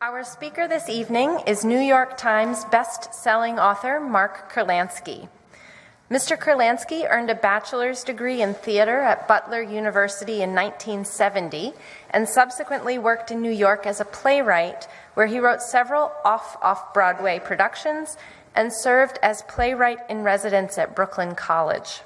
Our speaker this evening is New York Times best-selling author Mark Kurlansky. Mr. Kurlansky earned a bachelor's degree in theater at Butler University in 1970 and subsequently worked in New York as a playwright, where he wrote several off off Broadway productions and served as playwright in residence at Brooklyn College.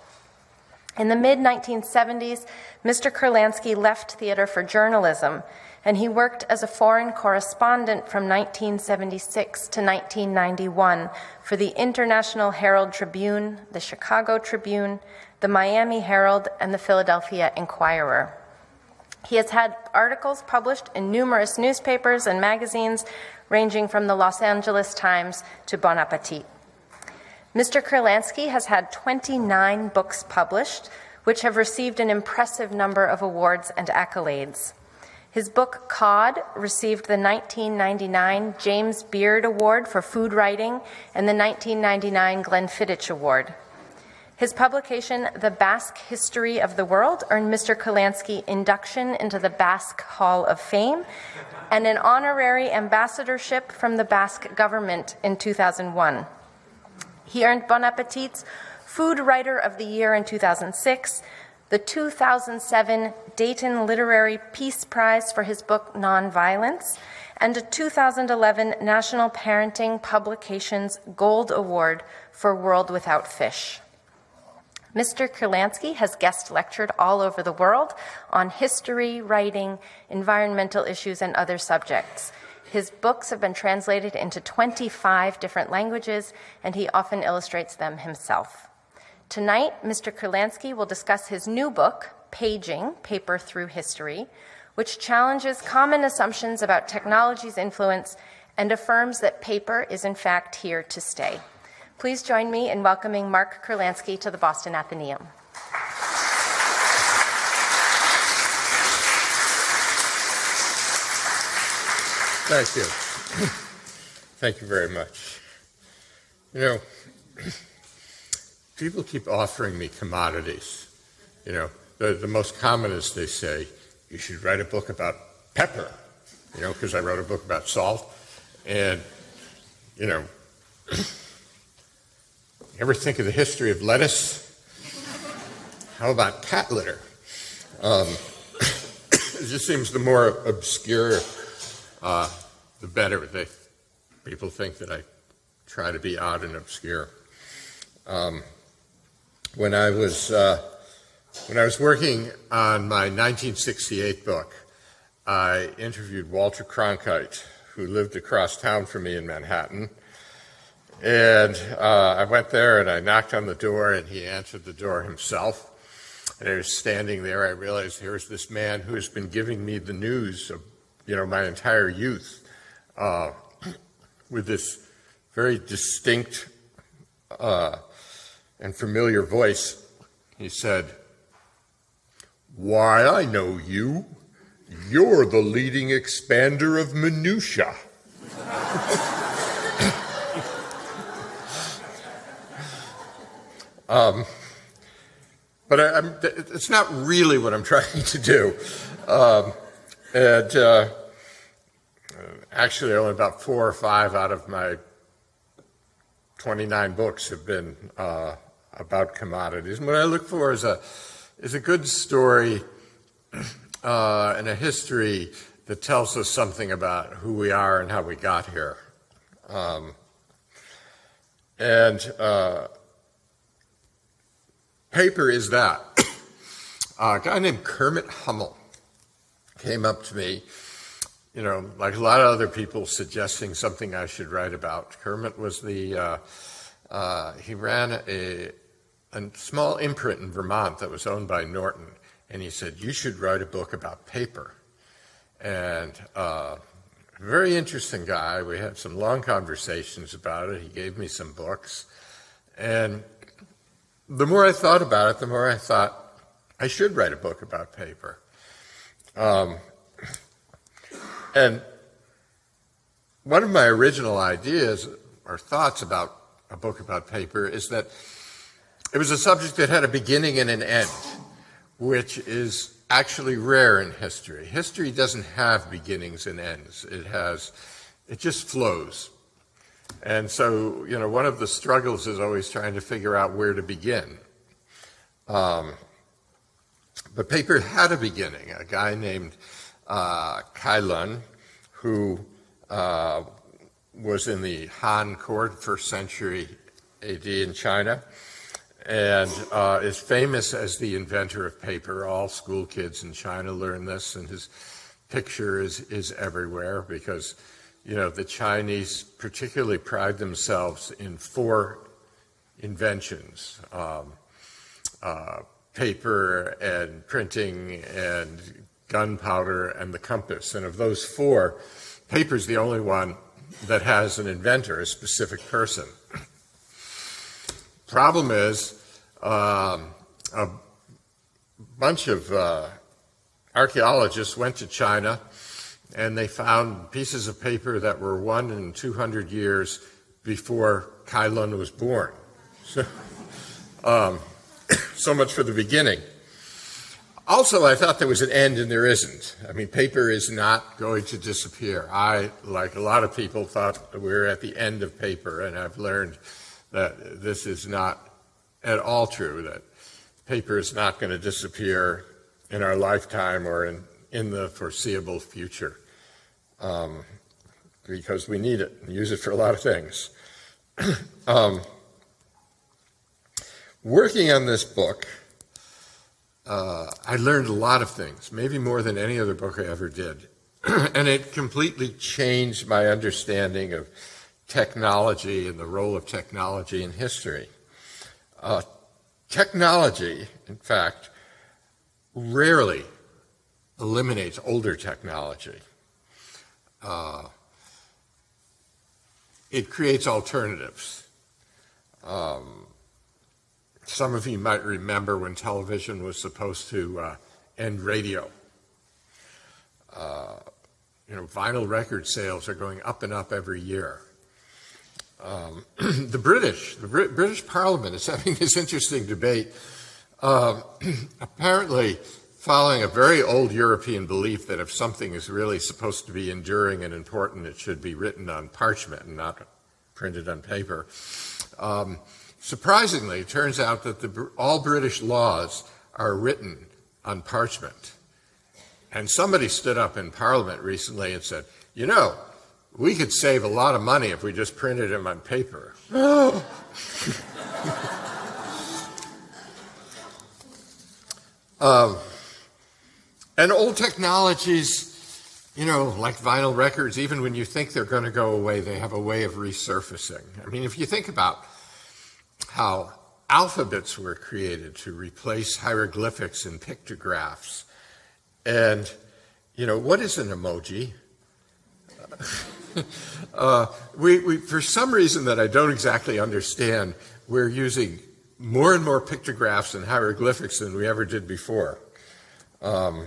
In the mid 1970s, Mr. Kurlansky left theater for journalism, and he worked as a foreign correspondent from 1976 to 1991 for the International Herald Tribune, the Chicago Tribune, the Miami Herald, and the Philadelphia Inquirer. He has had articles published in numerous newspapers and magazines, ranging from the Los Angeles Times to Bon Appetit. Mr. Kurlansky has had 29 books published, which have received an impressive number of awards and accolades. His book, Cod, received the 1999 James Beard Award for Food Writing and the 1999 Glenfiddich Award. His publication, The Basque History of the World, earned Mr. Kurlansky induction into the Basque Hall of Fame and an honorary ambassadorship from the Basque government in 2001. He earned Bon Appetit's Food Writer of the Year in 2006, the 2007 Dayton Literary Peace Prize for his book Nonviolence, and a 2011 National Parenting Publications Gold Award for World Without Fish. Mr. Kurlansky has guest lectured all over the world on history, writing, environmental issues, and other subjects. His books have been translated into 25 different languages, and he often illustrates them himself. Tonight, Mr. Kurlansky will discuss his new book, Paging Paper Through History, which challenges common assumptions about technology's influence and affirms that paper is in fact here to stay. Please join me in welcoming Mark Kurlansky to the Boston Athenaeum. Thank you. Thank you very much. You know, people keep offering me commodities. You know, the, the most common is they say, you should write a book about pepper, you know, because I wrote a book about salt. And, you know, ever think of the history of lettuce? How about cat litter? Um, it just seems the more obscure uh, the better. They, people think that I try to be odd and obscure. Um, when I was uh, when I was working on my 1968 book, I interviewed Walter Cronkite, who lived across town from me in Manhattan. And uh, I went there and I knocked on the door, and he answered the door himself. And I was standing there. I realized here's this man who has been giving me the news of you know, my entire youth uh, with this very distinct uh, and familiar voice. He said, Why, I know you. You're the leading expander of minutia. um, but I, it's not really what I'm trying to do. Um, and uh, actually, only about four or five out of my 29 books have been uh, about commodities. And what I look for is a, is a good story uh, and a history that tells us something about who we are and how we got here. Um, and uh, paper is that. a guy named Kermit Hummel came up to me, you know, like a lot of other people suggesting something I should write about. Kermit was the, uh, uh, he ran a, a small imprint in Vermont that was owned by Norton, and he said, You should write a book about paper. And uh, very interesting guy. We had some long conversations about it. He gave me some books. And the more I thought about it, the more I thought I should write a book about paper. Um, and one of my original ideas or thoughts about a book about paper is that it was a subject that had a beginning and an end, which is actually rare in history. History doesn't have beginnings and ends. It has it just flows. And so, you know, one of the struggles is always trying to figure out where to begin. Um, but paper had a beginning. A guy named uh, Cai Lun, who uh, was in the Han court, first century AD in China, and uh, is famous as the inventor of paper. All school kids in China learn this, and his picture is, is everywhere because, you know, the Chinese particularly pride themselves in four inventions um, uh, paper and printing and gunpowder and the compass. And of those four, paper is the only one that has an inventor, a specific person. Problem is, um, a bunch of uh, archaeologists went to China and they found pieces of paper that were one in 200 years before Cai Lun was born. So, um, so much for the beginning. Also, I thought there was an end, and there isn't. I mean, paper is not going to disappear. I, like a lot of people, thought we were at the end of paper, and I've learned that this is not at all true, that paper is not going to disappear in our lifetime or in, in the foreseeable future um, because we need it and use it for a lot of things. um, working on this book, uh, I learned a lot of things, maybe more than any other book I ever did. and it completely changed my understanding of technology and the role of technology in history. Uh, technology, in fact, rarely eliminates older technology. Uh, it creates alternatives. Um, some of you might remember when television was supposed to uh, end radio. Uh, you know, vinyl record sales are going up and up every year. Um, the British, the Brit- British Parliament is having this interesting debate. Uh, apparently, following a very old European belief that if something is really supposed to be enduring and important, it should be written on parchment and not printed on paper. Um, surprisingly, it turns out that the, all British laws are written on parchment. And somebody stood up in Parliament recently and said, you know, we could save a lot of money if we just printed them on paper. um, and old technologies, you know, like vinyl records, even when you think they're going to go away, they have a way of resurfacing. I mean, if you think about how alphabets were created to replace hieroglyphics and pictographs, and, you know, what is an emoji? uh, we, we, for some reason that I don't exactly understand, we're using more and more pictographs and hieroglyphics than we ever did before. Um,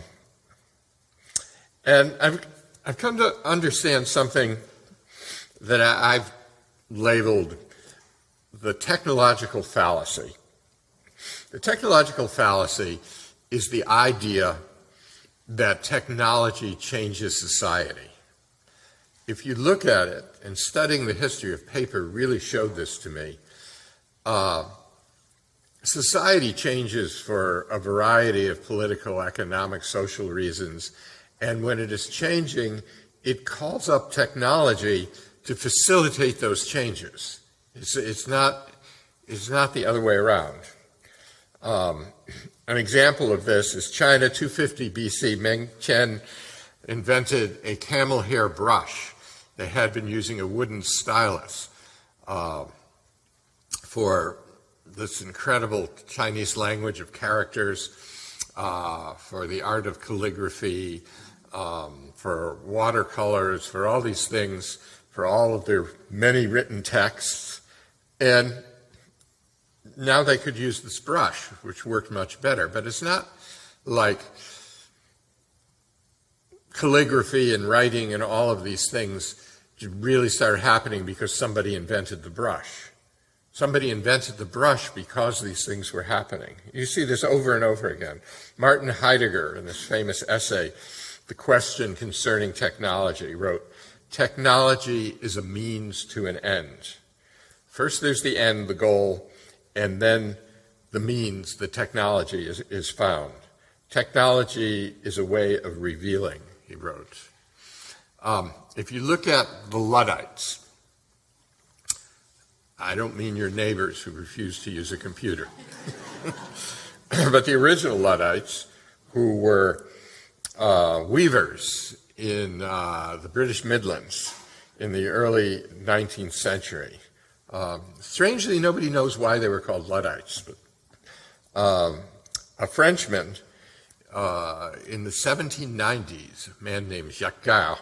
and I've, I've come to understand something that I, I've labeled the technological fallacy. The technological fallacy is the idea that technology changes society if you look at it, and studying the history of paper really showed this to me, uh, society changes for a variety of political, economic, social reasons. And when it is changing, it calls up technology to facilitate those changes. It's, it's, not, it's not the other way around. Um, an example of this is China 250 BC. Meng Tian invented a camel hair brush they had been using a wooden stylus uh, for this incredible Chinese language of characters, uh, for the art of calligraphy, um, for watercolors, for all these things, for all of their many written texts. And now they could use this brush, which worked much better. But it's not like calligraphy and writing and all of these things really started happening because somebody invented the brush. Somebody invented the brush because these things were happening. You see this over and over again. Martin Heidegger, in this famous essay, The Question Concerning Technology, wrote technology is a means to an end. First, there's the end, the goal, and then the means, the technology is, is found. Technology is a way of revealing, he wrote. Um, if you look at the Luddites, I don't mean your neighbors who refuse to use a computer, but the original Luddites who were uh, weavers in uh, the British Midlands in the early 19th century. Um, strangely, nobody knows why they were called Luddites, but um, a Frenchman uh, in the 1790s, a man named Jacquard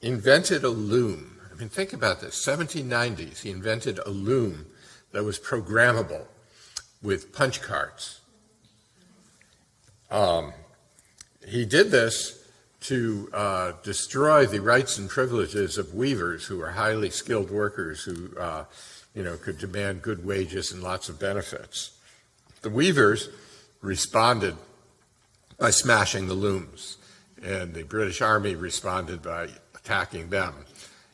invented a loom. I mean, think about this 1790s, he invented a loom that was programmable with punch cards. Um, he did this to uh, destroy the rights and privileges of weavers who were highly skilled workers who, uh, you know, could demand good wages and lots of benefits. The weavers responded by smashing the looms, and the British Army responded by attacking them.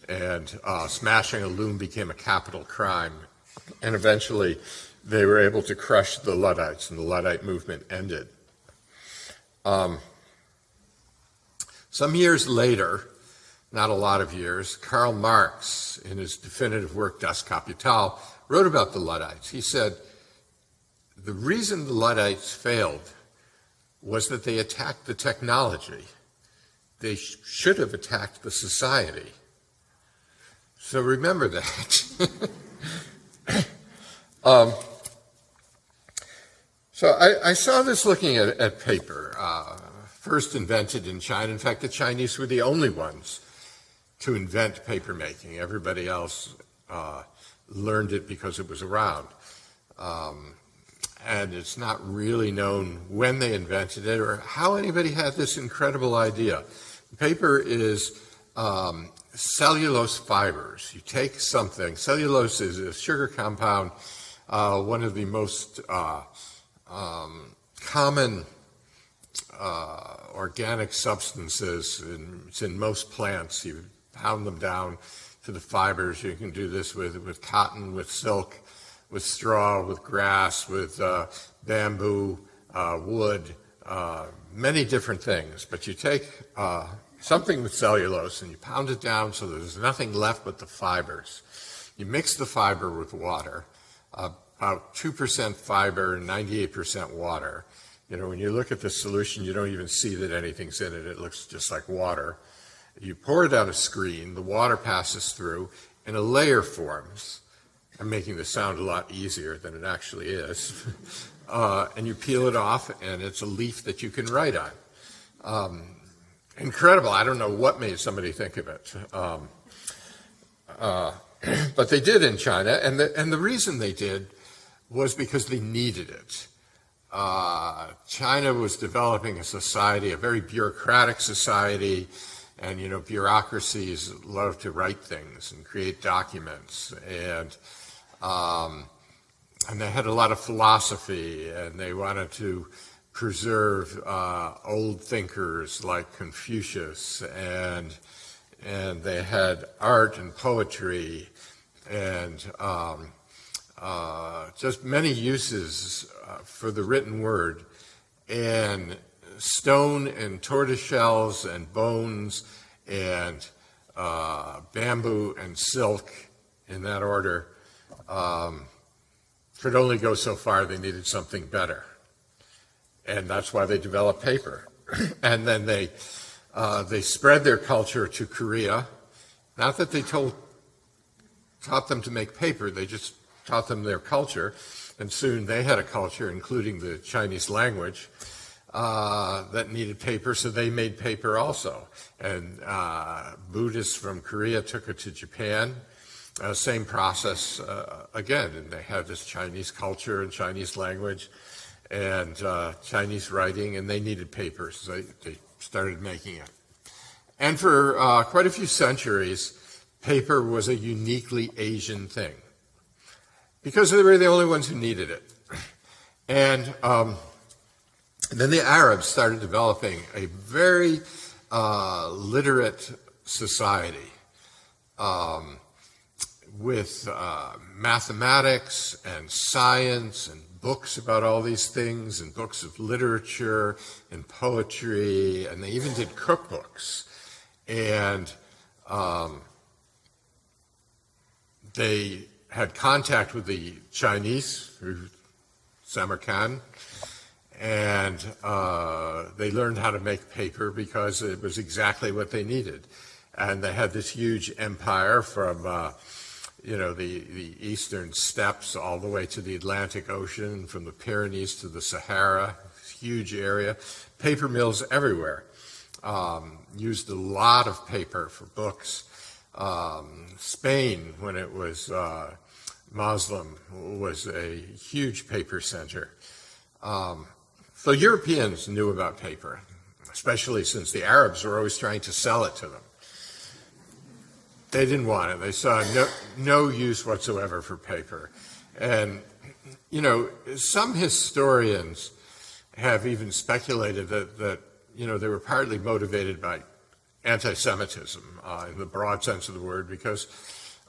And uh, smashing a loom became a capital crime, and eventually they were able to crush the Luddites, and the Luddite movement ended. Um, some years later, not a lot of years, Karl Marx, in his definitive work Das Kapital, wrote about the Luddites. He said, The reason the Luddites failed was that they attacked the technology. They sh- should have attacked the society. So remember that. um, so I, I, saw this looking at, at paper. Uh, first invented in China. In fact, the Chinese were the only ones to invent papermaking. Everybody else uh, learned it because it was around. Um, and it's not really known when they invented it or how anybody had this incredible idea. Paper is um, cellulose fibers. You take something, cellulose is a sugar compound, uh, one of the most uh, um, common uh, organic substances. In, it's in most plants. You pound them down to the fibers. You can do this with, with cotton, with silk, with straw, with grass, with uh, bamboo, uh, wood, uh, many different things. But you take uh, something with cellulose and you pound it down so there's nothing left but the fibers. You mix the fiber with water, about 2% fiber, and 98% water you know, when you look at the solution, you don't even see that anything's in it. It looks just like water. You pour it on a screen, the water passes through, and a layer forms. I'm making this sound a lot easier than it actually is. uh, and you peel it off, and it's a leaf that you can write on. Um, incredible. I don't know what made somebody think of it. Um, uh, but they did in China, and the, and the reason they did was because they needed it. Uh, China was developing a society, a very bureaucratic society, and you know bureaucracies love to write things and create documents, and um, and they had a lot of philosophy, and they wanted to preserve uh, old thinkers like Confucius, and and they had art and poetry, and um, uh, just many uses uh, for the written word, and stone and tortoise shells and bones and uh, bamboo and silk in that order um, could only go so far. They needed something better. And that's why they developed paper. and then they, uh, they spread their culture to Korea. Not that they told, taught them to make paper, they just taught them their culture, and soon they had a culture, including the Chinese language, uh, that needed paper, so they made paper also. And uh, Buddhists from Korea took it to Japan. Uh, same process uh, again, and they had this Chinese culture and Chinese language and uh, Chinese writing, and they needed paper, so they, they started making it. And for uh, quite a few centuries, paper was a uniquely Asian thing because they were the only ones who needed it. And um, then the Arabs started developing a very uh, literate society um, with uh, mathematics and science and books about all these things and books of literature and poetry, and they even did cookbooks. And um, they had contact with the Chinese through Samarkand, and uh, they learned how to make paper because it was exactly what they needed. And they had this huge empire from, uh, you know, the, the eastern steppes all the way to the Atlantic Ocean, from the Pyrenees to the Sahara, huge area. Paper mills everywhere. Um, used a lot of paper for books. Um, Spain, when it was uh, Muslim, was a huge paper center. Um, so Europeans knew about paper, especially since the Arabs were always trying to sell it to them. They didn't want it. They saw no, no use whatsoever for paper. And, you know, some historians have even speculated that, that you know, they were partly motivated by anti Semitism uh, in the broad sense of the word, because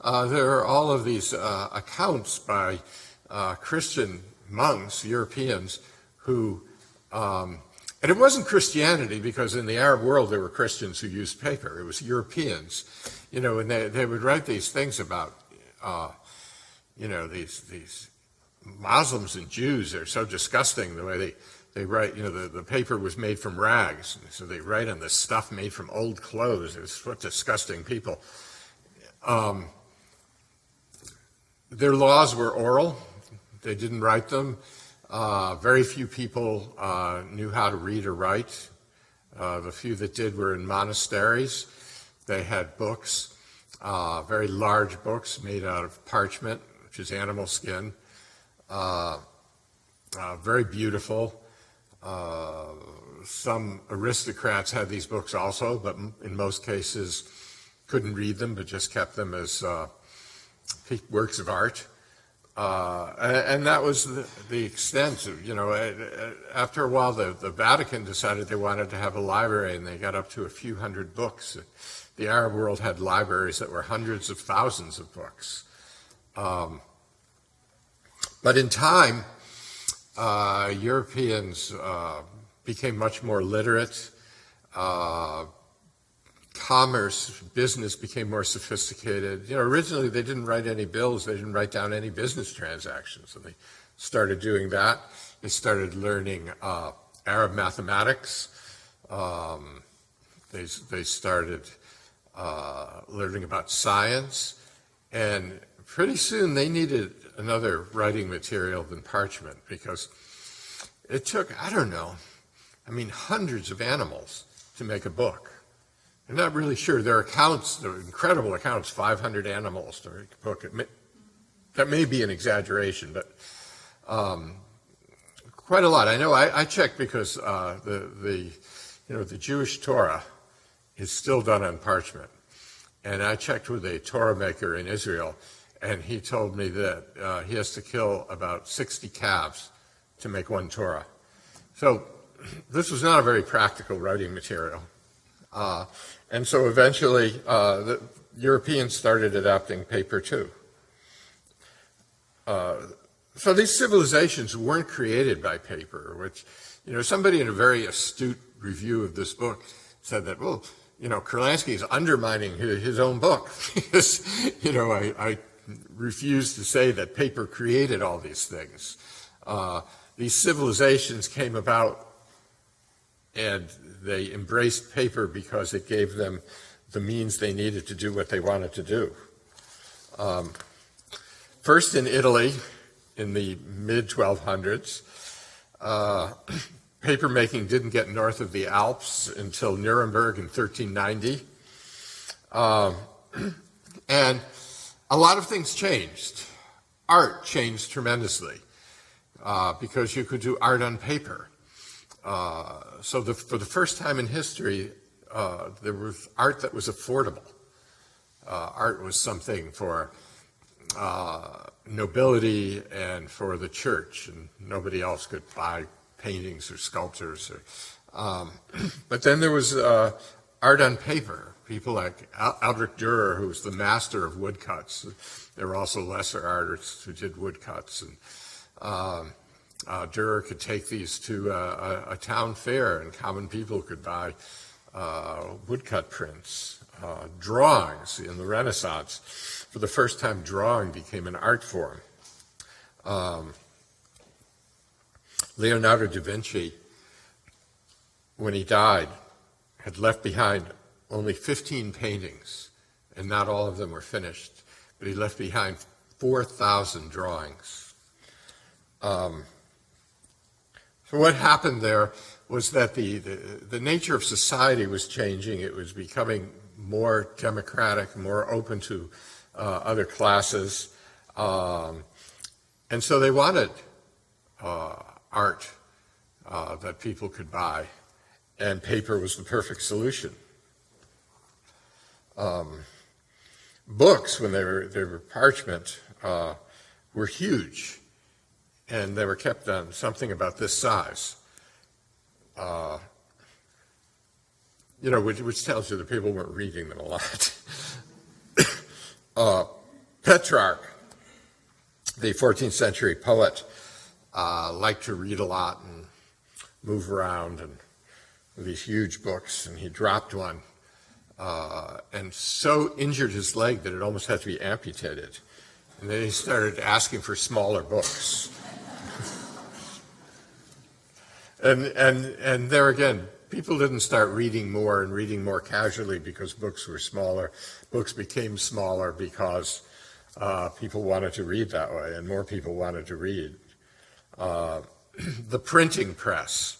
uh, there are all of these uh, accounts by uh, Christian monks, Europeans, who, um, and it wasn't Christianity, because in the Arab world there were Christians who used paper, it was Europeans, you know, and they, they would write these things about, uh, you know, these, these Muslims and Jews are so disgusting the way they they write, you know, the, the paper was made from rags. So they write on this stuff made from old clothes. It's what disgusting people. Um, their laws were oral. They didn't write them. Uh, very few people uh, knew how to read or write. Uh, the few that did were in monasteries. They had books, uh, very large books made out of parchment, which is animal skin. Uh, uh, very beautiful. Uh, some aristocrats had these books also, but in most cases couldn't read them, but just kept them as uh, works of art. Uh, and that was the, the, extent of, you know, after a while, the, the Vatican decided they wanted to have a library and they got up to a few hundred books. The Arab world had libraries that were hundreds of thousands of books. Um, but in time, uh, Europeans uh, became much more literate. Uh, commerce, business became more sophisticated. You know, originally they didn't write any bills, they didn't write down any business transactions. So they started doing that. They started learning uh, Arab mathematics. Um, they, they started uh, learning about science. And pretty soon they needed another writing material than parchment because it took, I don't know, I mean, hundreds of animals to make a book. I'm not really sure. There are accounts, there are incredible accounts, 500 animals to make a book. May, that may be an exaggeration, but um, quite a lot. I know I, I checked because uh, the, the, you know, the Jewish Torah is still done on parchment. And I checked with a Torah maker in Israel, and he told me that uh, he has to kill about 60 calves to make one Torah. So this was not a very practical writing material. Uh, and so eventually uh, the Europeans started adopting paper too. Uh, so these civilizations weren't created by paper, which, you know, somebody in a very astute review of this book said that, well, you know, Kurlansky is undermining his, his own book you know, I, I refuse to say that paper created all these things. Uh, these civilizations came about and they embraced paper because it gave them the means they needed to do what they wanted to do. Um, first in Italy in the mid 1200s, uh, paper making didn't get north of the Alps until Nuremberg in 1390. Um, and a lot of things changed. Art changed tremendously uh, because you could do art on paper. Uh, so the, for the first time in history, uh, there was art that was affordable. Uh, art was something for uh, nobility and for the church, and nobody else could buy paintings or sculptures. Or, um, but then there was uh, art on paper. People like Al- Albrecht Durer, who was the master of woodcuts. There were also lesser artists who did woodcuts. And um, uh, Durer could take these to a, a, town fair, and common people could buy uh, woodcut prints, uh, drawings in the Renaissance. For the first time, drawing became an art form. Um, Leonardo da Vinci, when he died, had left behind only 15 paintings, and not all of them were finished, but he left behind 4,000 drawings. Um, so, what happened there was that the, the, the, nature of society was changing. It was becoming more democratic, more open to uh, other classes. Um, and so they wanted uh, art uh, that people could buy, and paper was the perfect solution. Um, books, when they were, they were parchment, uh, were huge, and they were kept on something about this size. Uh, you know, which, which, tells you that people weren't reading them a lot. Uh, Petrarch, the 14th century poet, uh, liked to read a lot and move around and these huge books, and he dropped one uh, and so injured his leg that it almost had to be amputated. And then he started asking for smaller books. and, and, and there again, people didn't start reading more and reading more casually because books were smaller. Books became smaller because uh, people wanted to read that way, and more people wanted to read. Uh, the printing press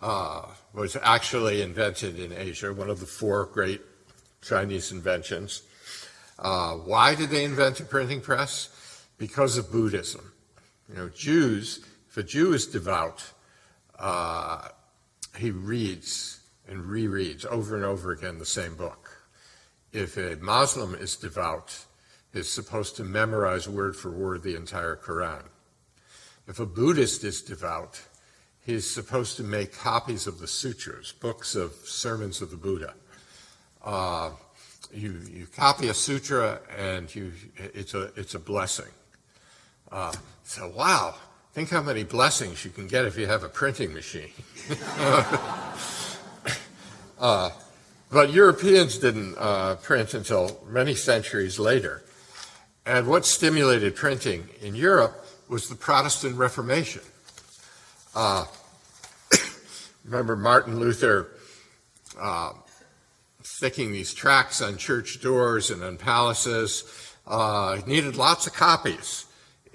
uh, was actually invented in Asia, one of the four great Chinese inventions. Uh, why did they invent a printing press? Because of Buddhism. You know, Jews, if a Jew is devout, uh, he reads and rereads over and over again the same book. If a Muslim is devout, is supposed to memorize word for word the entire Quran. If a Buddhist is devout, he's supposed to make copies of the sutras, books of sermons of the Buddha. Uh, you, you copy a sutra and you, it's, a, it's a blessing. Uh, so, wow, think how many blessings you can get if you have a printing machine. uh, but Europeans didn't uh, print until many centuries later. And what stimulated printing in Europe was the Protestant Reformation. Uh, remember Martin Luther uh, sticking these tracts on church doors and on palaces. Uh, needed lots of copies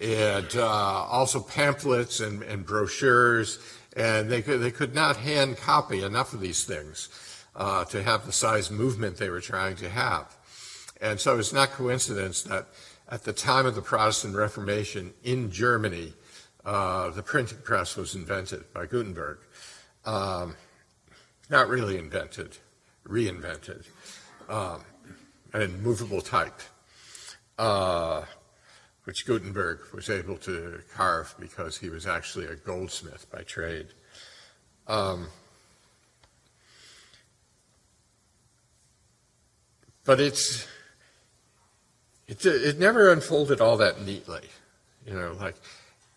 and uh, also pamphlets and, and, brochures. And they could, they could not hand copy enough of these things uh, to have the size movement they were trying to have. And so it's not coincidence that at the time of the Protestant Reformation in Germany, uh, the printing press was invented by Gutenberg. Um, not really invented, reinvented, um, and movable type, uh, which Gutenberg was able to carve because he was actually a goldsmith by trade. Um, but it's it, it never unfolded all that neatly. You know, like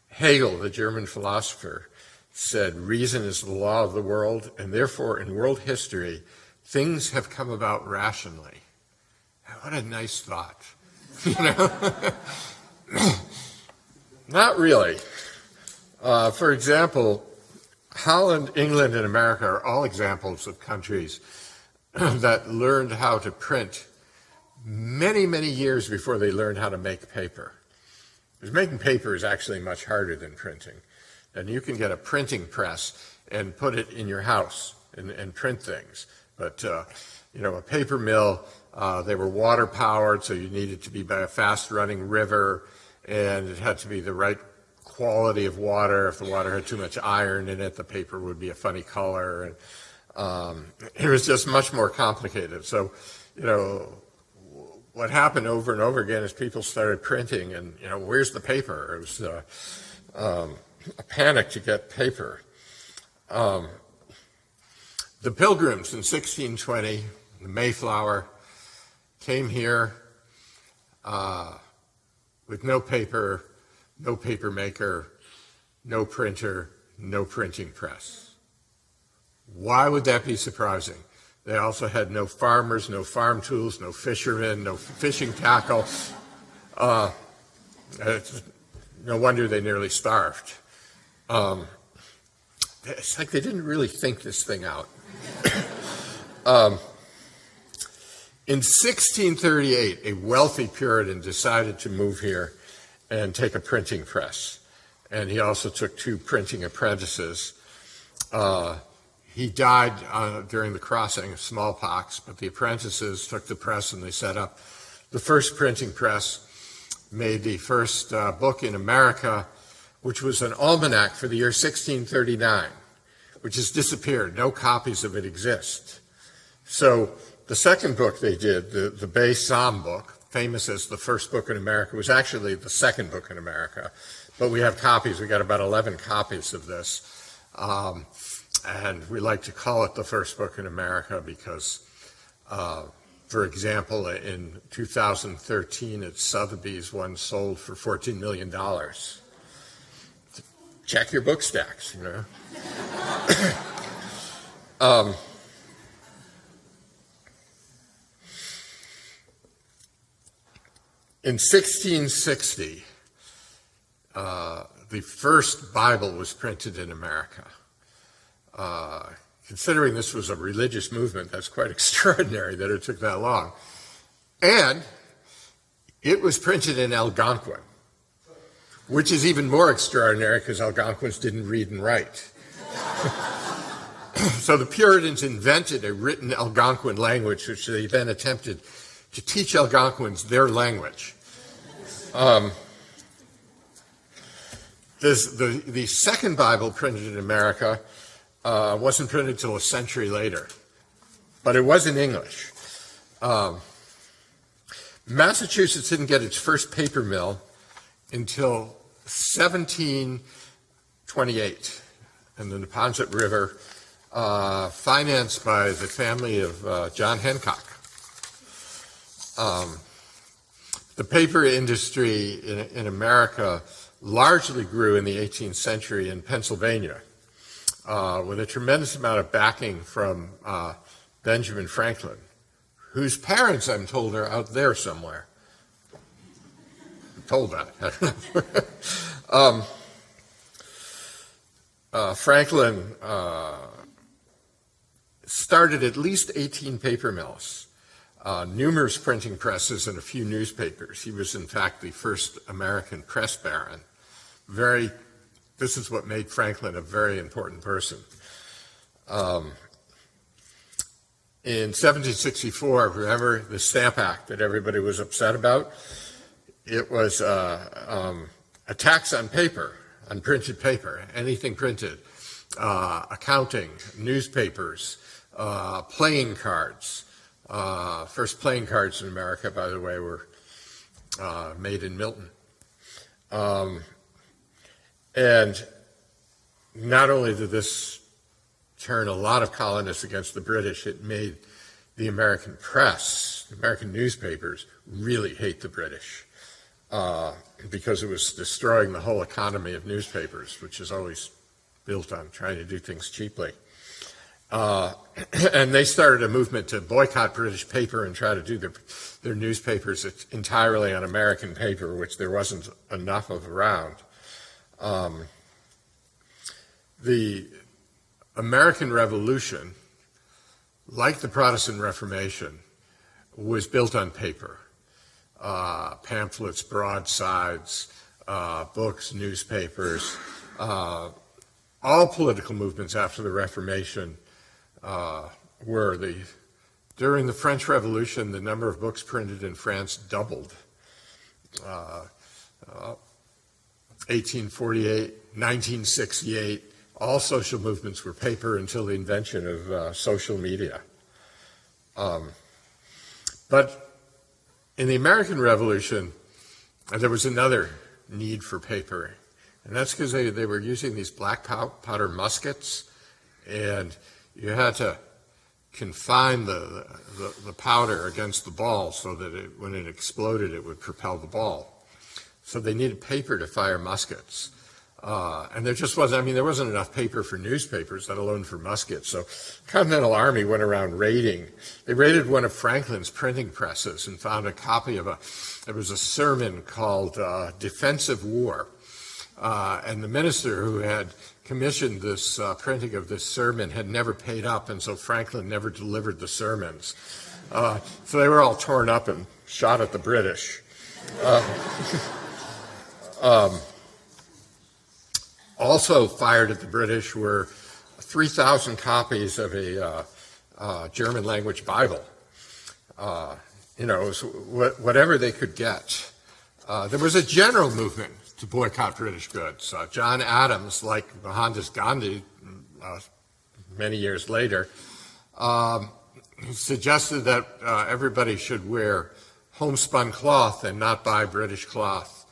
Hegel, the German philosopher, said, Reason is the law of the world, and therefore in world history, things have come about rationally. What a nice thought. You know? Not really. Uh, for example, Holland, England, and America are all examples of countries that learned how to print many, many years before they learned how to make paper. Because making paper is actually much harder than printing. And you can get a printing press and put it in your house and, and print things. But, uh, you know, a paper mill, uh, they were water powered, so you needed to be by a fast running river, and it had to be the right quality of water. If the water had too much iron in it, the paper would be a funny color. And um, it was just much more complicated. So, you know, what happened over and over again is people started printing, and you know, where's the paper? It was uh, um, a panic to get paper. Um, The Pilgrims in 1620, the Mayflower, came here uh, with no paper, no paper maker, no printer, no printing press. Why would that be surprising? They also had no farmers, no farm tools, no fishermen, no fishing tackle. Uh, no wonder they nearly starved. Um, it's like they didn't really think this thing out. um, in 1638, a wealthy Puritan decided to move here and take a printing press. And he also took two printing apprentices. Uh, he died uh, during the crossing of smallpox, but the apprentices took the press and they set up the first printing press, made the first uh, book in America, which was an almanac for the year 1639, which has disappeared. No copies of it exist. So the second book they did, the, the Bay Psalm book, famous as the first book in America, was actually the second book in America. But we have copies. We got about 11 copies of this. Um, and we like to call it the first book in America because, uh, for example, in 2013 at Sotheby's, one sold for $14 million. Check your book stacks, you know. um, in 1660, uh, the first Bible was printed in America. Uh, considering this was a religious movement, that's quite extraordinary that it took that long. And it was printed in Algonquin, which is even more extraordinary because Algonquins didn't read and write. so the Puritans invented a written Algonquin language, which they then attempted to teach Algonquins their language. Um, the, the second Bible printed in America uh, wasn't printed until a century later, but it was in English. Um, Massachusetts didn't get its first paper mill until 1728 in the Neponset River, uh, financed by the family of uh, John Hancock. Um, the paper industry in, in America largely grew in the 18th century in Pennsylvania uh, with a tremendous amount of backing from uh, Benjamin Franklin, whose parents, I'm told, are out there somewhere. I'm told that. um, uh, Franklin uh, started at least 18 paper mills, uh, numerous printing presses, and a few newspapers. He was, in fact, the first American press baron. Very this is what made Franklin a very important person. Um, in 1764, remember the Stamp Act that everybody was upset about? It was uh, um, a tax on paper, on printed paper, anything printed, uh, accounting, newspapers, uh, playing cards. Uh, first playing cards in America, by the way, were uh, made in Milton. Um, and not only did this turn a lot of colonists against the British, it made the American press, American newspapers, really hate the British uh, because it was destroying the whole economy of newspapers, which is always built on trying to do things cheaply. Uh, and they started a movement to boycott British paper and try to do their, their newspapers entirely on American paper, which there wasn't enough of around. Um, the American Revolution, like the Protestant Reformation, was built on paper. Uh, pamphlets, broadsides, uh, books, newspapers. Uh, all political movements after the Reformation uh, were the. During the French Revolution, the number of books printed in France doubled. Uh, uh, 1848, 1968, all social movements were paper until the invention of uh, social media. Um, but in the American Revolution, uh, there was another need for paper, and that's because they, they were using these black powder muskets, and you had to confine the, the, the, powder against the ball so that it, when it exploded, it would propel the ball. So they needed paper to fire muskets. Uh, and there just wasn't, I mean, there wasn't enough paper for newspapers, let alone for muskets. So Continental Army went around raiding. They raided one of Franklin's printing presses and found a copy of a, there was a sermon called uh, Defensive War. Uh, and the minister who had commissioned this uh, printing of this sermon had never paid up, and so Franklin never delivered the sermons. Uh, so they were all torn up and shot at the British. Um, also fired at the British were 3,000 copies of a uh, uh, German language Bible. Uh, you know, whatever they could get. Uh, there was a general movement to boycott British goods. Uh, John Adams, like Mohandas Gandhi uh, many years later, um, suggested that everybody should wear homespun cloth and not buy British cloth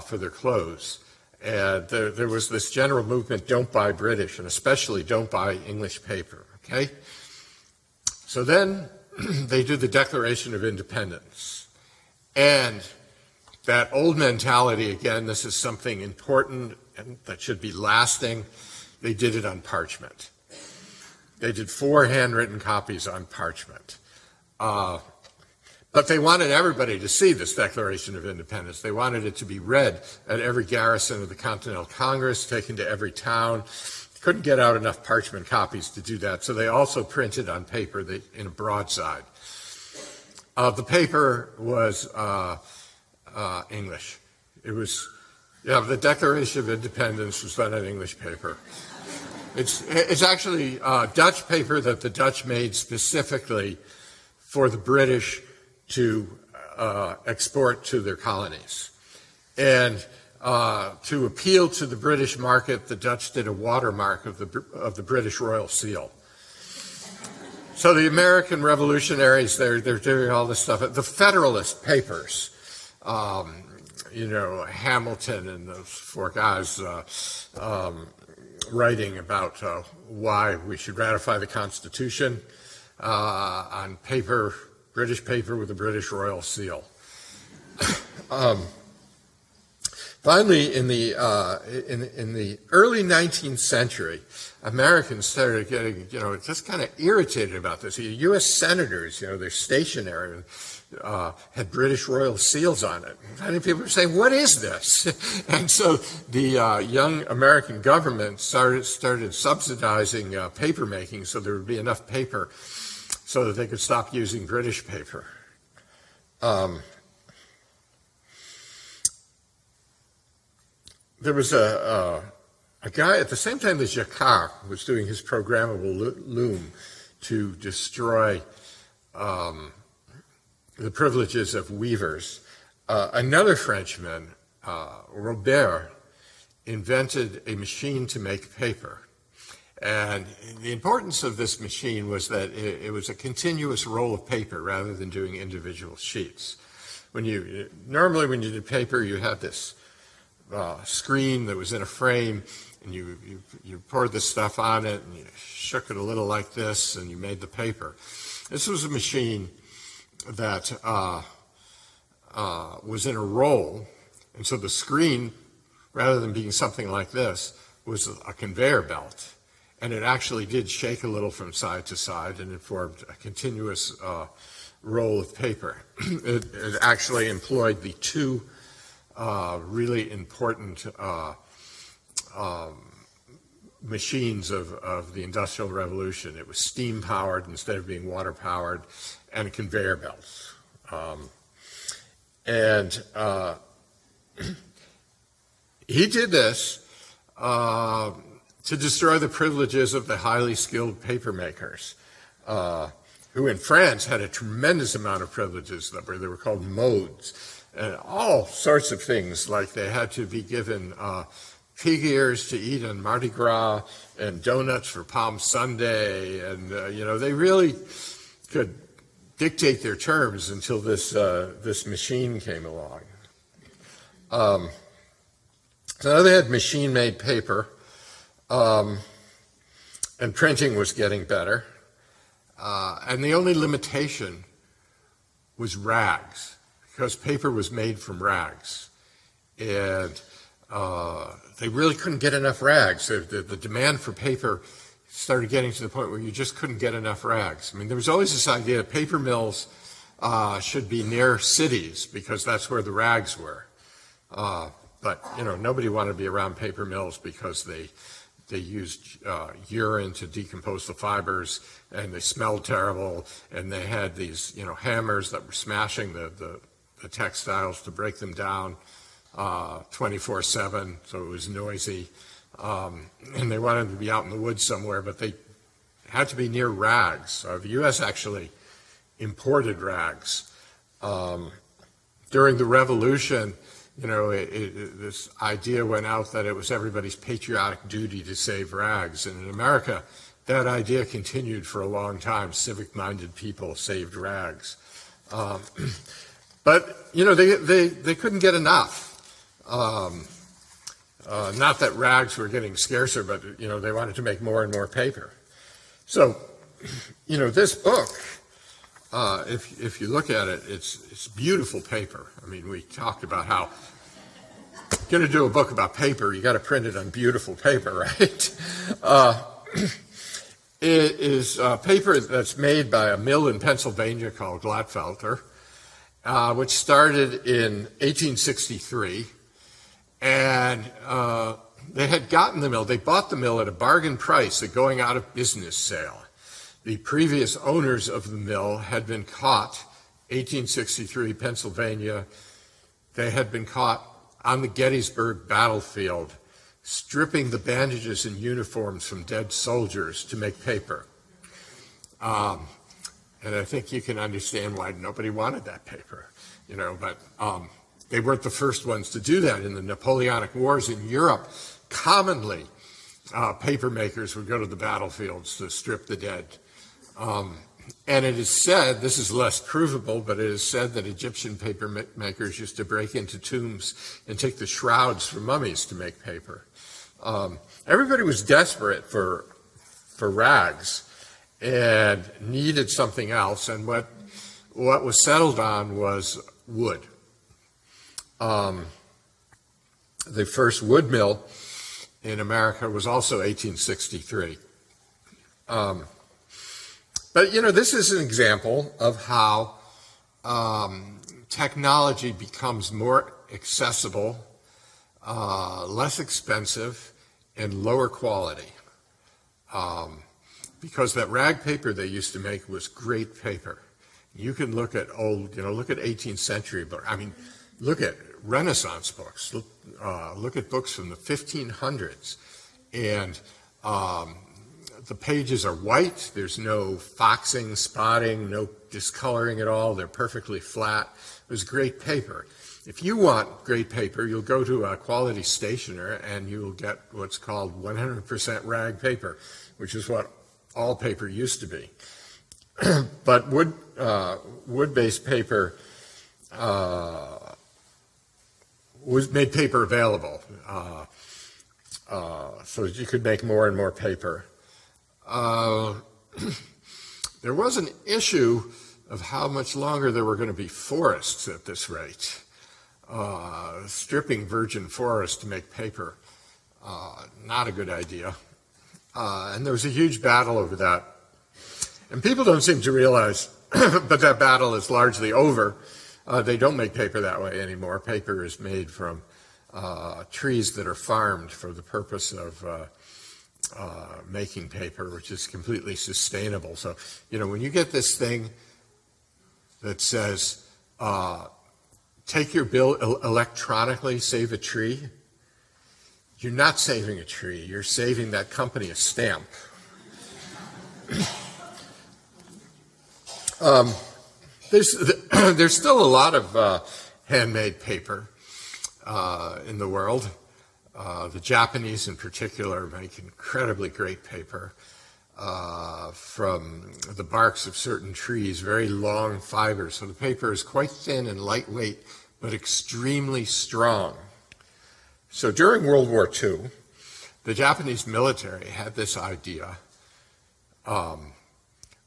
for their clothes. And there, there was this general movement don't buy British, and especially don't buy English paper. Okay? So then they do the Declaration of Independence. And that old mentality, again, this is something important and that should be lasting. They did it on parchment. They did four handwritten copies on parchment. Uh, but they wanted everybody to see this Declaration of Independence. They wanted it to be read at every garrison of the Continental Congress, taken to every town. Couldn't get out enough parchment copies to do that, so they also printed on paper in a broadside. Uh, the paper was uh, uh, English. It was, yeah, the Declaration of Independence was done in English paper. It's, it's actually uh, Dutch paper that the Dutch made specifically for the British to uh, export to their colonies. And uh, to appeal to the British market, the Dutch did a watermark of the, of the British royal seal. So the American revolutionaries, they're, they're doing all this stuff. The Federalist Papers, um, you know, Hamilton and those four guys uh, um, writing about uh, why we should ratify the Constitution uh, on paper British paper with a British royal seal. um, finally, in the, uh, in, in the early 19th century, Americans started getting, you know, just kind of irritated about this. U.S. senators, you know, their stationery, uh, had British royal seals on it. Many people were saying, "What is this?" and so the uh, young American government started started subsidizing uh, paper making, so there would be enough paper so that they could stop using British paper. Um, there was a, a, a, guy at the same time that Jacquard was doing his programmable loom to destroy um, the privileges of weavers. Uh, another Frenchman, uh, Robert, invented a machine to make paper. And the importance of this machine was that it, it, was a continuous roll of paper rather than doing individual sheets. When you normally when you did paper, you had this uh, screen that was in a frame, and you, you you poured the stuff on it, and you shook it a little like this, and you made the paper. This was a machine that uh, uh, was in a roll, and so the screen, rather than being something like this, was a conveyor belt and it actually did shake a little from side to side, and it formed a continuous uh, roll of paper. it, it, actually employed the two uh, really important uh, um, machines of, of the Industrial Revolution. It was steam powered instead of being water powered, and conveyor belts. Um, and uh, he did this. To destroy the privileges of the highly skilled papermakers, uh, who in France had a tremendous amount of privileges they were called modes, and all sorts of things, like they had to be given uh, pig ears to eat on Mardi Gras and donuts for Palm Sunday, and uh, you know they really could dictate their terms until this uh, this machine came along. Um, so now they had machine-made paper, um, and printing was getting better. Uh, and the only limitation was rags, because paper was made from rags. And uh, they really couldn't get enough rags. The, the, the, demand for paper started getting to the point where you just couldn't get enough rags. I mean, there was always this idea that paper mills uh, should be near cities because that's where the rags were. Uh, but you know, nobody wanted to be around paper mills because they they used uh, urine to decompose the fibers, and they smelled terrible, and they had these you know hammers that were smashing the the, the textiles to break them down 24/7, uh, so it was noisy. Um, and they wanted to be out in the woods somewhere, but they had to be near rags. the U.S. actually imported rags. Um, during the Revolution, you know, it, it, this idea went out that it was everybody's patriotic duty to save rags. And in America, that idea continued for a long time. Civic minded people saved rags. Um, but, you know, they, they, they couldn't get enough. Um, uh, not that rags were getting scarcer, but, you know, they wanted to make more and more paper. So, you know, this book uh, if, if you look at it, it's, it's beautiful paper. I mean, we talked about how going to do a book about paper, you got to print it on beautiful paper, right? Uh, it is uh, paper that's made by a mill in Pennsylvania called Glatfelter, uh, which started in 1863. And uh, they had gotten the mill, they bought the mill at a bargain price, a going out of business sale. The previous owners of the mill had been caught, 1863, Pennsylvania. They had been caught on the Gettysburg battlefield, stripping the bandages and uniforms from dead soldiers to make paper. Um, and I think you can understand why nobody wanted that paper, you know, but um, they weren't the first ones to do that. In the Napoleonic Wars in Europe, commonly uh, paper makers would go to the battlefields to strip the dead um, and it is said, this is less provable, but it is said that Egyptian paper makers used to break into tombs and take the shrouds from mummies to make paper. Um, everybody was desperate for, for rags and needed something else, and what, what was settled on was wood. Um, the first wood mill in America was also 1863. Um, but, you know, this is an example of how um, technology becomes more accessible, uh, less expensive, and lower quality. Um, because that rag paper they used to make was great paper. You can look at old, you know, look at 18th century books. I mean, look at Renaissance books. Look, uh, look at books from the 1500s, and um, the pages are white. There's no foxing, spotting, no discoloring at all. They're perfectly flat. It was great paper. If you want great paper, you'll go to a quality stationer and you'll get what's called 100% rag paper, which is what all paper used to be. but wood, uh, wood-based paper uh, was made paper available, uh, uh so that you could make more and more paper. Uh, there was an issue of how much longer there were going to be forests at this rate. Uh, stripping virgin forests to make paper, uh, not a good idea. Uh, and there was a huge battle over that. And people don't seem to realize but that battle is largely over. Uh, they don't make paper that way anymore. Paper is made from uh, trees that are farmed for the purpose of uh, making paper, which is completely sustainable. So, you know, when you get this thing that says, uh, take your bill electronically, save a tree, you're not saving a tree, you're saving that company a stamp. um, there's, there's still a lot of uh, handmade paper uh, in the world. Uh, the Japanese, in particular, make incredibly great paper uh, from the barks of certain trees, very long fibers. So the paper is quite thin and lightweight, but extremely strong. So during World War II, the Japanese military had this idea um,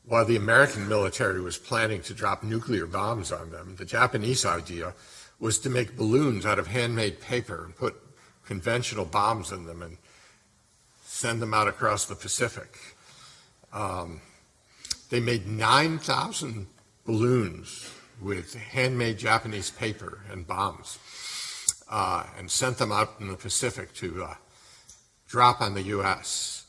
while the American military was planning to drop nuclear bombs on them, the Japanese idea was to make balloons out of handmade paper and put conventional bombs in them and send them out across the Pacific. Um, they made 9,000 balloons with handmade Japanese paper and bombs uh, and sent them out in the Pacific to uh, drop on the U.S.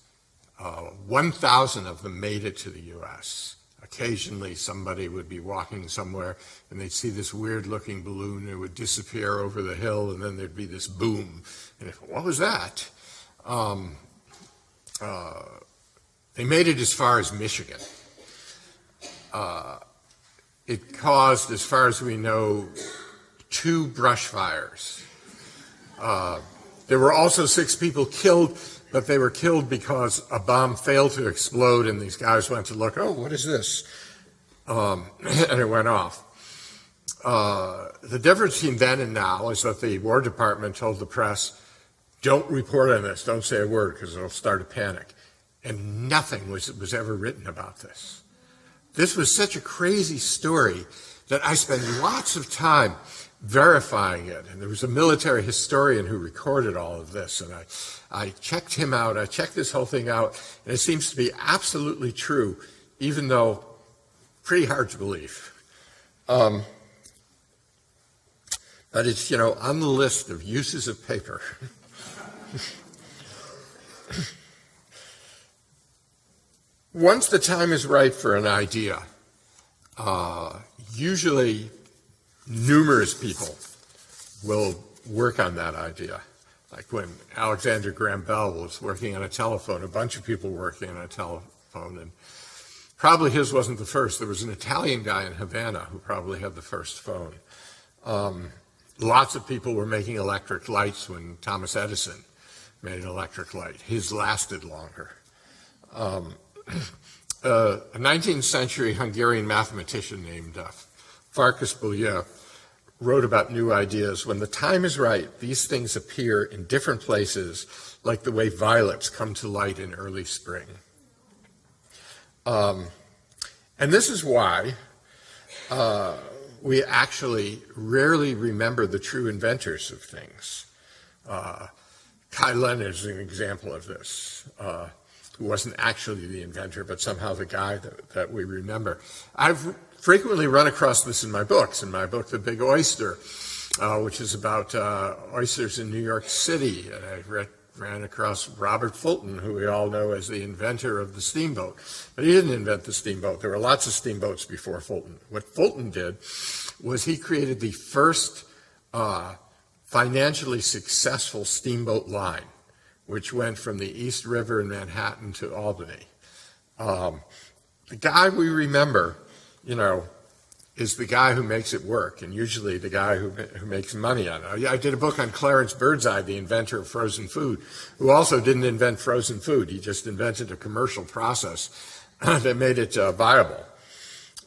Uh, 1,000 of them made it to the U.S. Occasionally, somebody would be walking somewhere and they'd see this weird looking balloon. and It would disappear over the hill, and then there'd be this boom. And if, what was that? Um, uh, they made it as far as Michigan. Uh, it caused, as far as we know, two brush fires. Uh, there were also six people killed, but they were killed because a bomb failed to explode, and these guys went to look, oh, what is this? Um, and it went off. Uh, the difference between then and now is that the War Department told the press, don't report on this, don't say a word, because it'll start a panic. And nothing was, was ever written about this. This was such a crazy story that I spent lots of time verifying it. And there was a military historian who recorded all of this. And I, I checked him out. I checked this whole thing out. And it seems to be absolutely true, even though pretty hard to believe. Um, but it's, you know, on the list of uses of paper. Once the time is right for an idea, uh, usually numerous people will work on that idea. Like when Alexander Graham Bell was working on a telephone, a bunch of people were working on a telephone, and probably his wasn't the first. There was an Italian guy in Havana who probably had the first phone. Um, lots of people were making electric lights when Thomas Edison made an electric light. His lasted longer. Um, uh, a 19th century Hungarian mathematician named uh, Farkas Bolyai wrote about new ideas. When the time is right, these things appear in different places, like the way violets come to light in early spring. Um, and this is why uh, we actually rarely remember the true inventors of things. Uh, Cai Lun is an example of this. Uh, who wasn't actually the inventor, but somehow the guy that, that we remember. I've frequently run across this in my books. In my book, The Big Oyster, uh, which is about uh, oysters in New York City. And I read, ran across Robert Fulton, who we all know as the inventor of the steamboat. But he didn't invent the steamboat. There were lots of steamboats before Fulton. What Fulton did was he created the first uh, financially successful steamboat line which went from the East River in Manhattan to Albany. Um, the guy we remember, you know, is the guy who makes it work, and usually the guy who, who makes money on it. I did a book on Clarence Birdseye, the inventor of frozen food, who also didn't invent frozen food. He just invented a commercial process that made it uh, viable.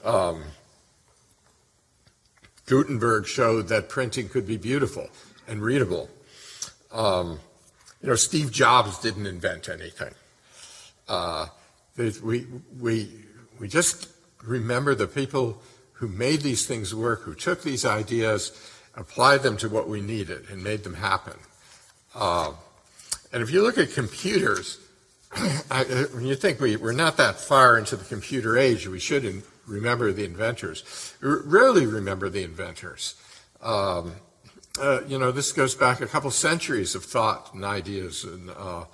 Um, Gutenberg showed that printing could be beautiful and readable. Um, you know, Steve Jobs didn't invent anything. Uh, we, we, we just remember the people who made these things work, who took these ideas, applied them to what we needed, and made them happen. Uh, and if you look at computers, I, when you think we, we're not that far into the computer age, we should in, remember the inventors. Rarely remember the inventors. Um, uh, you know, this goes back a couple centuries of thought and ideas, and uh,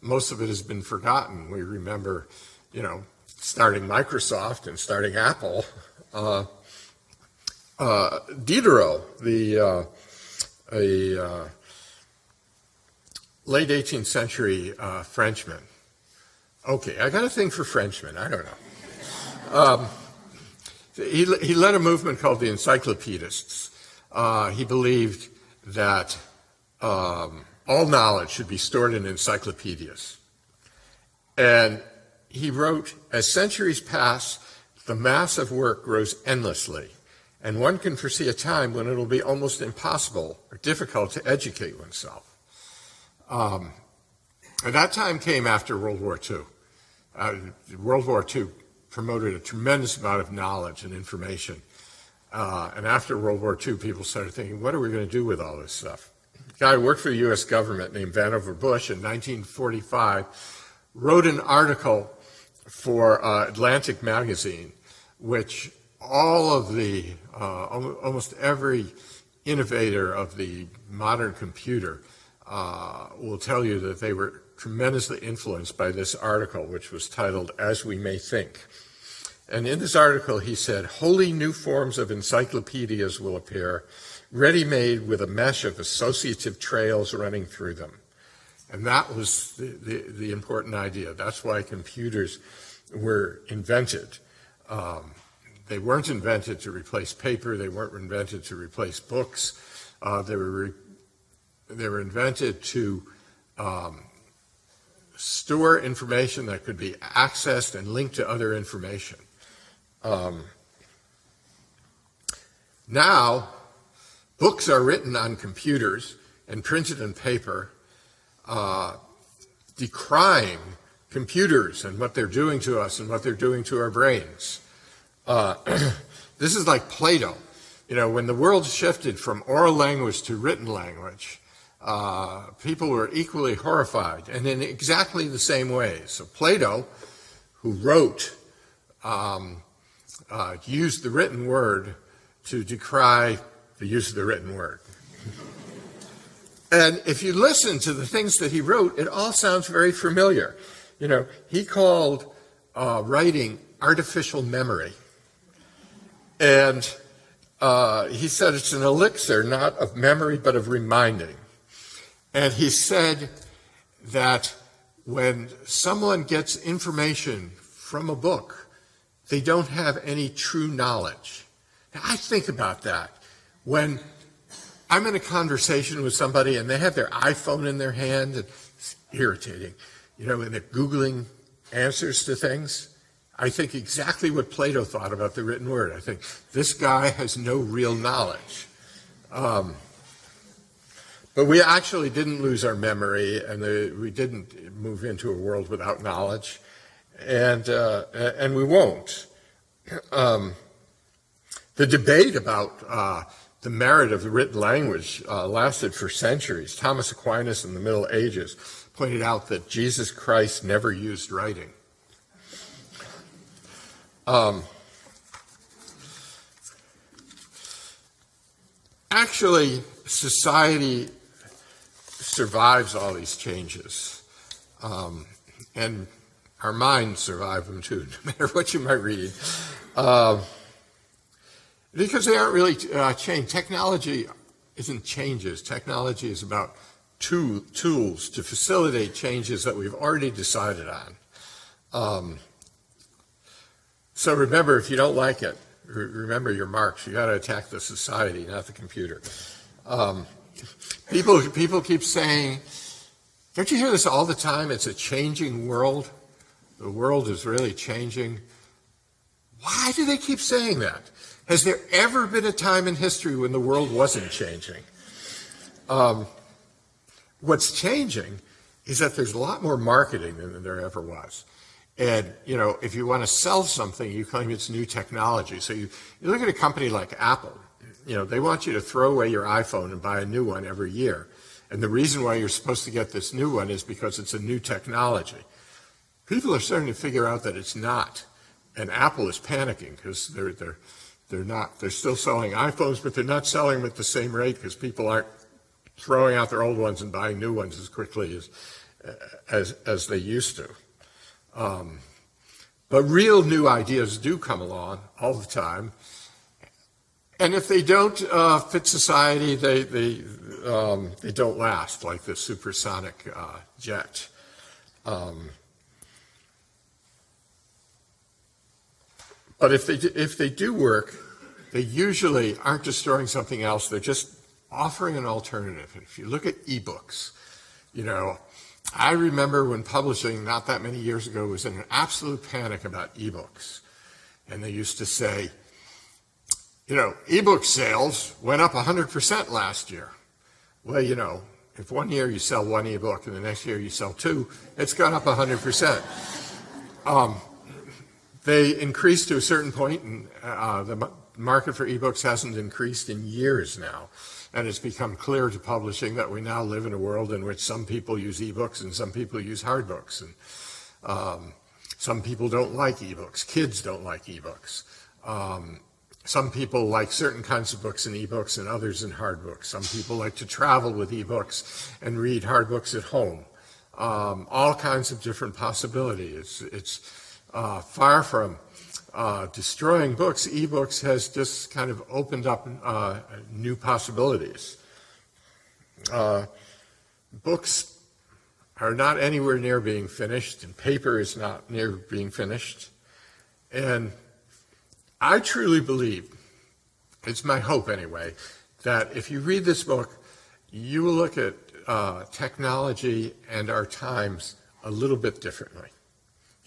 most of it has been forgotten. We remember, you know, starting Microsoft and starting Apple. Uh, uh Diderot, the uh, a uh, late 18th century Frenchman. Okay, I got a thing for Frenchmen. I don't know. Um, he, he led a movement called the Encyclopedists uh, he believed that um, all knowledge should be stored in encyclopedias. And he wrote, as centuries pass, the mass of work grows endlessly, and one can foresee a time when it will be almost impossible or difficult to educate oneself. Um, and that time came after World War II. Uh, World War II promoted a tremendous amount of knowledge and information. Uh, and after World War II, people started thinking, what are we going to do with all this stuff? A guy who worked for the U.S. government named Vannevar Bush in 1945 wrote an article for uh, Atlantic Magazine, which all of the, uh, almost every innovator of the modern computer uh, will tell you that they were tremendously influenced by this article, which was titled As We May Think. And in this article, he said, wholly new forms of encyclopedias will appear, ready made with a mesh of associative trails running through them. And that was the, the, the important idea. That's why computers were invented. Um, they weren't invented to replace paper, they weren't invented to replace books. Uh, they, were re- they were invented to um, store information that could be accessed and linked to other information. Um, now, books are written on computers and printed in paper, uh, decrying computers and what they're doing to us and what they're doing to our brains. Uh, this is like Plato. You know, when the world shifted from oral language to written language, uh, people were equally horrified, and in exactly the same way. So Plato, who wrote, um, uh, used the written word to decry the use of the written word. and if you listen to the things that he wrote, it all sounds very familiar. You know, he called uh, writing artificial memory. And uh, he said it's an elixir not of memory but of reminding. And he said that when someone gets information from a book, they don't have any true knowledge. Now, I think about that. When I'm in a conversation with somebody and they have their iPhone in their hand, and it's irritating, you know, and they're Googling answers to things. I think exactly what Plato thought about the written word. I think this guy has no real knowledge. Um, but we actually didn't lose our memory, and the, we didn't move into a world without knowledge, and uh, and we won't. Um, the debate about uh, the merit of the written language uh, lasted for centuries. Thomas Aquinas in the Middle Ages pointed out that Jesus Christ never used writing. Um, actually, society survives all these changes. Um, and our minds survive them too, no matter what you might read. Uh, because they aren't really uh, changed. Technology isn't changes. Technology is about two tools to facilitate changes that we've already decided on. Um, so remember, if you don't like it, re- remember your Marx. You got to attack the society, not the computer. Um, People, people keep saying, don't you hear this all the time? It's a changing world. The world is really changing. Why do they keep saying that? Has there ever been a time in history when the world wasn't changing? Um, what's changing is that there's a lot more marketing than there ever was. And, you know, if you want to sell something, you claim it's new technology. So you, you look at a company like Apple you know, they want you to throw away your iPhone and buy a new one every year. And the reason why you're supposed to get this new one is because it's a new technology. People are starting to figure out that it's not. And Apple is panicking because they're, they're, they're not, they're still selling iPhones, but they're not selling them at the same rate because people aren't throwing out their old ones and buying new ones as quickly as, as, as they used to. Um, but real new ideas do come along all the time. And if they don't uh, fit society, they, they, um, they don't last, like the supersonic uh, jet. Um, but if they, if they do work, they usually aren't destroying something else, they're just offering an alternative. And if you look at ebooks, you know, I remember when publishing not that many years ago was in an absolute panic about ebooks. And they used to say, you know, ebook sales went up 100% last year. Well, you know, if one year you sell one ebook and the next year you sell two, it's gone up 100%. Um, They increased to a certain point, and uh, the market for ebooks hasn't increased in years now. And it's become clear to publishing that we now live in a world in which some people use ebooks and some people use hard books. And um, some people don't like ebooks. Kids don't like ebooks. Um, some people like certain kinds of books in ebooks and others in hard books. Some people like to travel with ebooks and read hard books at home. Um, all kinds of different possibilities. It's, it's uh, far from uh, destroying books. Ebooks has just kind of opened up uh, new possibilities. Uh, books are not anywhere near being finished, and paper is not near being finished. And I truly believe, it's my hope anyway, that if you read this book, you will look at uh, technology and our times a little bit differently.